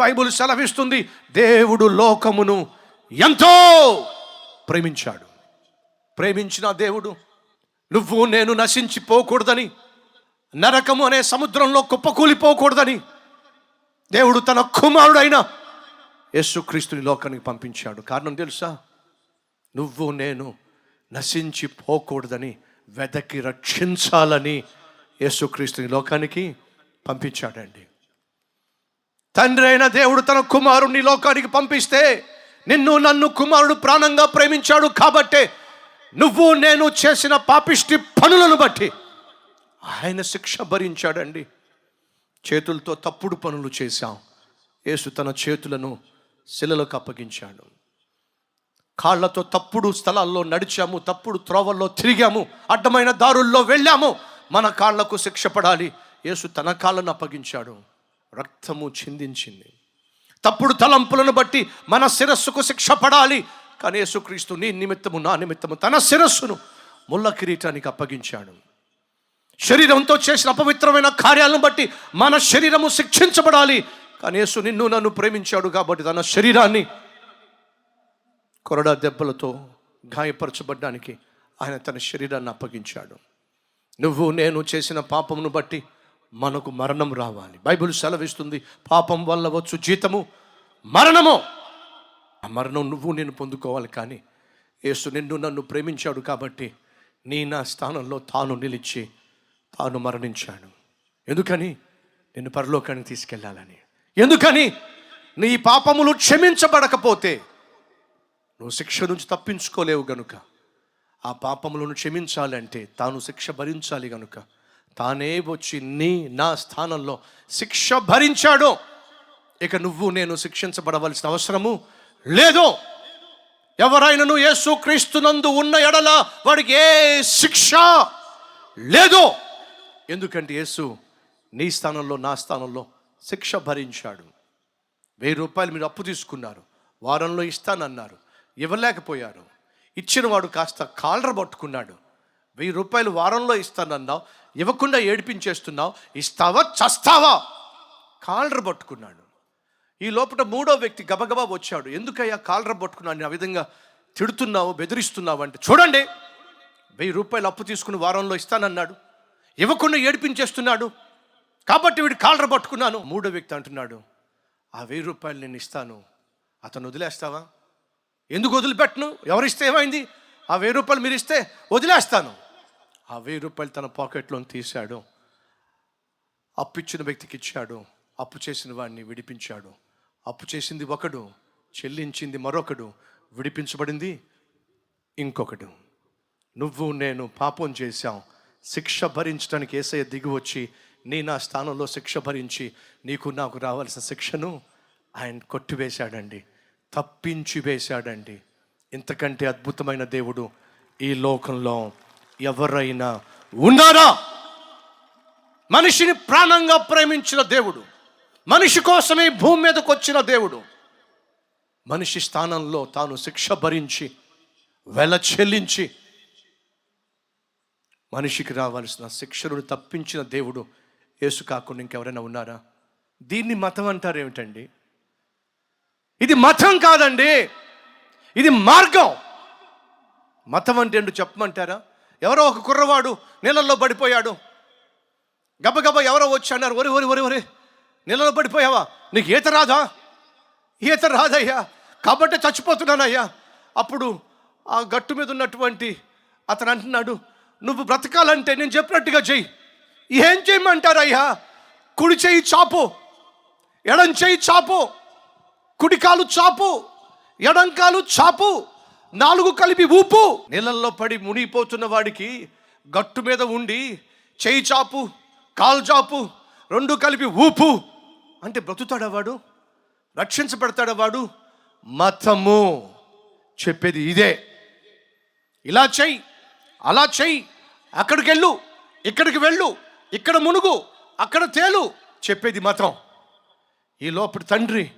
Bible సెలవిస్తుంది దేవుడు లోకమును ఎంతో ప్రేమించాడు. ప్రేమించిన దేవుడు నువ్వు నేను నశించిపోకూడదని నరకము అనే సముద్రంలో కుప్పకూలిపోకూడదని దేవుడు తన కుమారుడైన యేసుక్రీస్తుని లోకానికి పంపించాడు. కారణం తెలుసా? నువ్వు నేను నశించిపోకూడదని వెదకి రక్షించాలని యేసుక్రీస్తుని లోకానికి పంపించాడండి. తండ్రి అయిన దేవుడు తన కుమారుణ్ణి లోకానికి పంపిస్తే నిన్ను నన్ను కుమారుడు ప్రాణంగా ప్రేమించాడు కాబట్టే నువ్వు నేను చేసిన పాపిష్టి పనులను బట్టి ఆయన శిక్ష భరించాడండి. చేతులతో తప్పుడు పనులు చేశాం. యేసు తన చేతులను శిలలకు అప్పగించాడు. కాళ్ళతో తప్పుడు స్థలాల్లో నడిచాము తప్పుడు త్రోవల్లో తిరిగాము అడ్డమైన దారుల్లో వెళ్ళాము. మన కాళ్ళకు శిక్ష పడాలి. యేసు తన కాళ్ళను అప్పగించాడు. రక్తము చిందించింది. తప్పుడు తలంపులను బట్టి మన శిరస్సుకు శిక్ష పడాలి. కానీ యేసుక్రీస్తు నీ నిమిత్తము నా నిమిత్తము తన శిరస్సును ముళ్ళ కిరీటానికి అప్పగించాడు. శరీరంతో చేసిన అపవిత్రమైన కార్యాలను బట్టి మన శరీరము శిక్షించబడాలి. కానీ యేసు నిన్ను నన్ను ప్రేమించాడు కాబట్టి తన శరీరాన్ని కొరడా దెబ్బలతో గాయపరచబడ్డానికి ఆయన తన శరీరాన్ని అప్పగించాడు. నువ్వు నేను చేసిన పాపమును బట్టి మనకు మరణం రావాలి. బైబిల్ సెలవిస్తుంది పాపం వల్ల వచ్చు జీతము మరణము. ఆ మరణం నువ్వు నేను పొందుకోవాలి కానీ యేసు నిన్ను నన్ను ప్రేమించాడు కాబట్టి నీ నా స్థానంలో తాను నిలిచి తాను మరణించాడు. ఎందుకని? నిన్ను పరలోకానికి తీసుకెళ్ళాలని ఎందుకని? నీ పాపములు క్షమించబడకపోతే నువ్వు శిక్ష నుంచి తప్పించుకోలేవు గనుక. ఆ పాపములను క్షమించాలంటే తాను శిక్ష భరించాలి గనుక. తానే వచ్చి నీ నా స్థానంలో శిక్ష భరించాడు. ఇక నువ్వు నేను శిక్షించబడవలసిన అవసరము లేదు. ఎవరైనాను యేసు క్రీస్తునందు ఉన్న ఎడల వాడికి ఏ శిక్ష లేదు. ఎందుకంటే యేసు నీ స్థానంలో నా స్థానంలో శిక్ష భరించాడు. వెయ్యి రూపాయలు మీరు అప్పు తీసుకున్నారు. వారంలో ఇస్తానన్నారు. ఇవ్వలేకపోయారు. ఇచ్చిన వాడు కాస్త కాలర పట్టుకున్నాడు. వెయ్యి రూపాయలు వారంలో ఇస్తానన్నావు. ఇవ్వకుండా ఏడిపించేస్తున్నావు ఇస్తావా చస్తావా? కాలర పట్టుకున్నాడు. ఈ లోపల మూడో వ్యక్తి గబగబా వచ్చాడు. ఎందుకయ్యా కాలర పట్టుకున్నాను ఆ విధంగా తిడుతున్నావు బెదిరిస్తున్నావు అంటే చూడండి వెయ్యి రూపాయలు అప్పు తీసుకుని వారంలో ఇస్తానన్నాడు. ఇవ్వకుండా ఏడిపించేస్తున్నాడు. కాబట్టి వీడు కాలర పట్టుకున్నాను. మూడో వ్యక్తి అంటున్నాడు ఆ వెయ్యి రూపాయలు నేను ఇస్తాను. అతను వదిలేస్తావా? ఎందుకు వదిలిపెట్టను? ఎవరిస్తే ఏమైంది? ఆ వెయ్యి రూపాయలు మీరు ఇస్తే వదిలేస్తాను. ఆ వెయ్యి రూపాయలు తన పాకెట్లో తీశాడు. అప్పు ఇచ్చిన వ్యక్తికి ఇచ్చాడు. అప్పు చేసిన వాడిని విడిపించాడు. అప్పు చేసింది ఒకడు చెల్లించింది మరొకడు విడిపించబడింది ఇంకొకడు. నువ్వు నేను పాపం చేశాం. శిక్ష భరించడానికి ఏసయ్య దిగి వచ్చి నీ నా స్థానంలో శిక్ష భరించి నీకు నాకు రావాల్సిన శిక్షను ఆయన కొట్టివేశాడండి. తప్పించి వేశాడండి. ఇంతకంటే అద్భుతమైన దేవుడు ఈ లోకంలో ఎవరైనా ఉన్నారా? మనిషిని ప్రాణంగా ప్రేమించిన దేవుడు మనిషి కోసమే భూమి మీదకు వచ్చిన దేవుడు మనిషి స్థానంలో తాను శిక్ష భరించి వెల చెల్లించి మనిషికి రావాల్సిన శిక్షను తప్పించిన దేవుడు యేసు కాకుండా ఇంకెవరైనా ఉన్నారా? దీన్ని మతం అంటారు ఏమిటండి? ఇది మతం కాదండి. ఇది మార్గం. మతం అంటే చెప్పమంటారా? ఎవరో ఒక కుర్రవాడు నీళ్ళల్లో పడిపోయాడు. గబగబ ఎవరో వచ్చి అన్నారు ఒరి ఒరి ఒరి ఒరి నీళ్ళలో పడిపోయావా? నీకు ఈత రాదా? ఈత రాదయ్యా. కాబట్టి చచ్చిపోతున్నానయ్యా. అప్పుడు ఆ గట్టు మీద ఉన్నటువంటి అతను అంటున్నాడు నువ్వు బ్రతకాలంటే నేను చెప్పినట్టుగా చెయ్యి. ఏం చేయమంటారయ్యా? కుడి చేయి చాపు ఎడం చేయి చాపు కుడికాలు చాపు ఎడంకాలు చాపు నాలుగు కలిపి ఊపు. నీళ్ళల్లో పడి మునిగిపోతున్న వాడికి గట్టు మీద ఉండి చేయి చాపు కాలు చాపు రెండు కలిపి ఊపు. అంటే బ్రతుతాడా వాడు? రక్షించబడతాడా వాడు? మతము చెప్పేది ఇదే. ఇలా చెయ్యి అలా చెయ్యి అక్కడికి వెళ్ళు ఇక్కడికి వెళ్ళు ఇక్కడ మునుగు అక్కడ తేలు చెప్పేది మతం. ఈ లోపల తండ్రి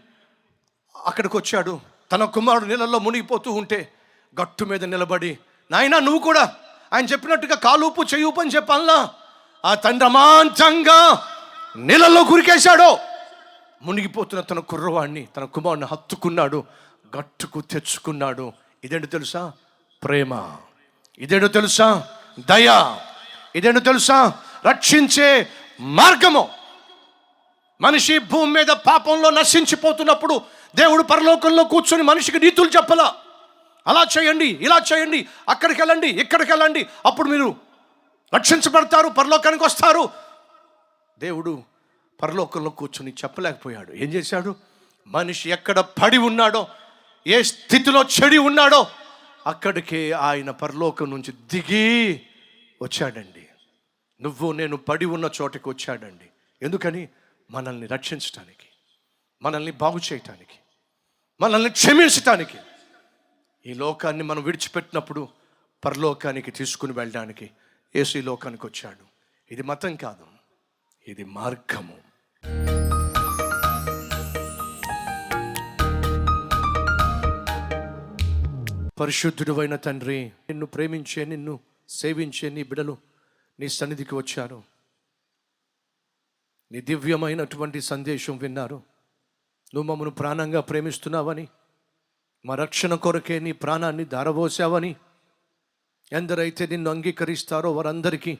అక్కడికి వచ్చాడు తన కుమారుడు నీళ్ళల్లో మునిగిపోతూ ఉంటే గట్టు మీద నిలబడి నాయనా నువ్వు కూడా ఆయన చెప్పినట్టుగా కాలుపు చెయ్యూపు అని చెప్పాలా ఆ తండ్రి అమాంతంగా నీళ్ళల్లో కురికేశాడు మునిగిపోతున్న తన కుర్రవాడిని తన కుమారుని హత్తుకున్నాడు గట్టుకు తెచ్చుకున్నాడు. ఇదేంటో తెలుసా? ప్రేమ. ఇదేంటో తెలుసా? దయ. ఇదేంటో తెలుసా? రక్షించే మార్గము. మనిషి భూమి మీద పాపంలో నశించిపోతున్నప్పుడు దేవుడు పరలోకంలో కూర్చొని మనిషికి నీతులు చెప్పలా. అలా చేయండి ఇలా చేయండి అక్కడికి వెళ్ళండి ఇక్కడికి వెళ్ళండి. అప్పుడు మీరు రక్షించబడతారు పరలోకానికి వస్తారు. దేవుడు పరలోకంలో కూర్చొని చెప్పలేకపోయాడు. ఏం చేశాడు? మనిషి ఎక్కడ పడి ఉన్నాడో ఏ స్థితిలో చెడి ఉన్నాడో అక్కడికి ఆయన పరలోకం నుంచి దిగి వచ్చాడండి. నువ్వు నేను పడి ఉన్న చోటకి వచ్చాడండి. ఎందుకని? మనల్ని రక్షించటానికి మనల్ని బాగు చేయటానికి మనల్ని క్షమించటానికి. ఈ లోకాన్ని మనం విడిచిపెట్టినప్పుడు పరలోకానికి తీసుకుని వెళ్ళడానికి యేసు ఈ లోకానికి వచ్చాడు. ఇది మతం కాదు. ఇది మార్గము. పరిశుద్ధుడు అయిన తండ్రి నిన్ను ప్రేమించే నిన్ను సేవించే నీ బిడలు నీ సన్నిధికి వచ్చారు. నీ దివ్యమైనటువంటి సందేశం విన్నారు. నువ్వు మమ్మను ప్రాణంగా ప్రేమిస్తున్నావని మా రక్షణ కొరకే నీ ప్రాణాన్ని దారబోసావని ఎందరైతే నిన్ను అంగీకరిస్తారో వారందరికీ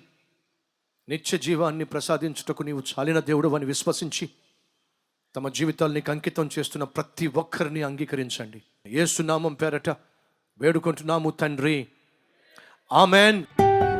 నిత్య జీవాన్ని ప్రసాదించుటకు నీవు చాలిన దేవుడు అని విశ్వసించి తమ జీవితాల్ని అంకితం చేస్తున్న ప్రతి ఒక్కరిని అంగీకరించండి. ఏసునామం పేరట వేడుకుంటున్నాము తండ్రి. ఆమెన్.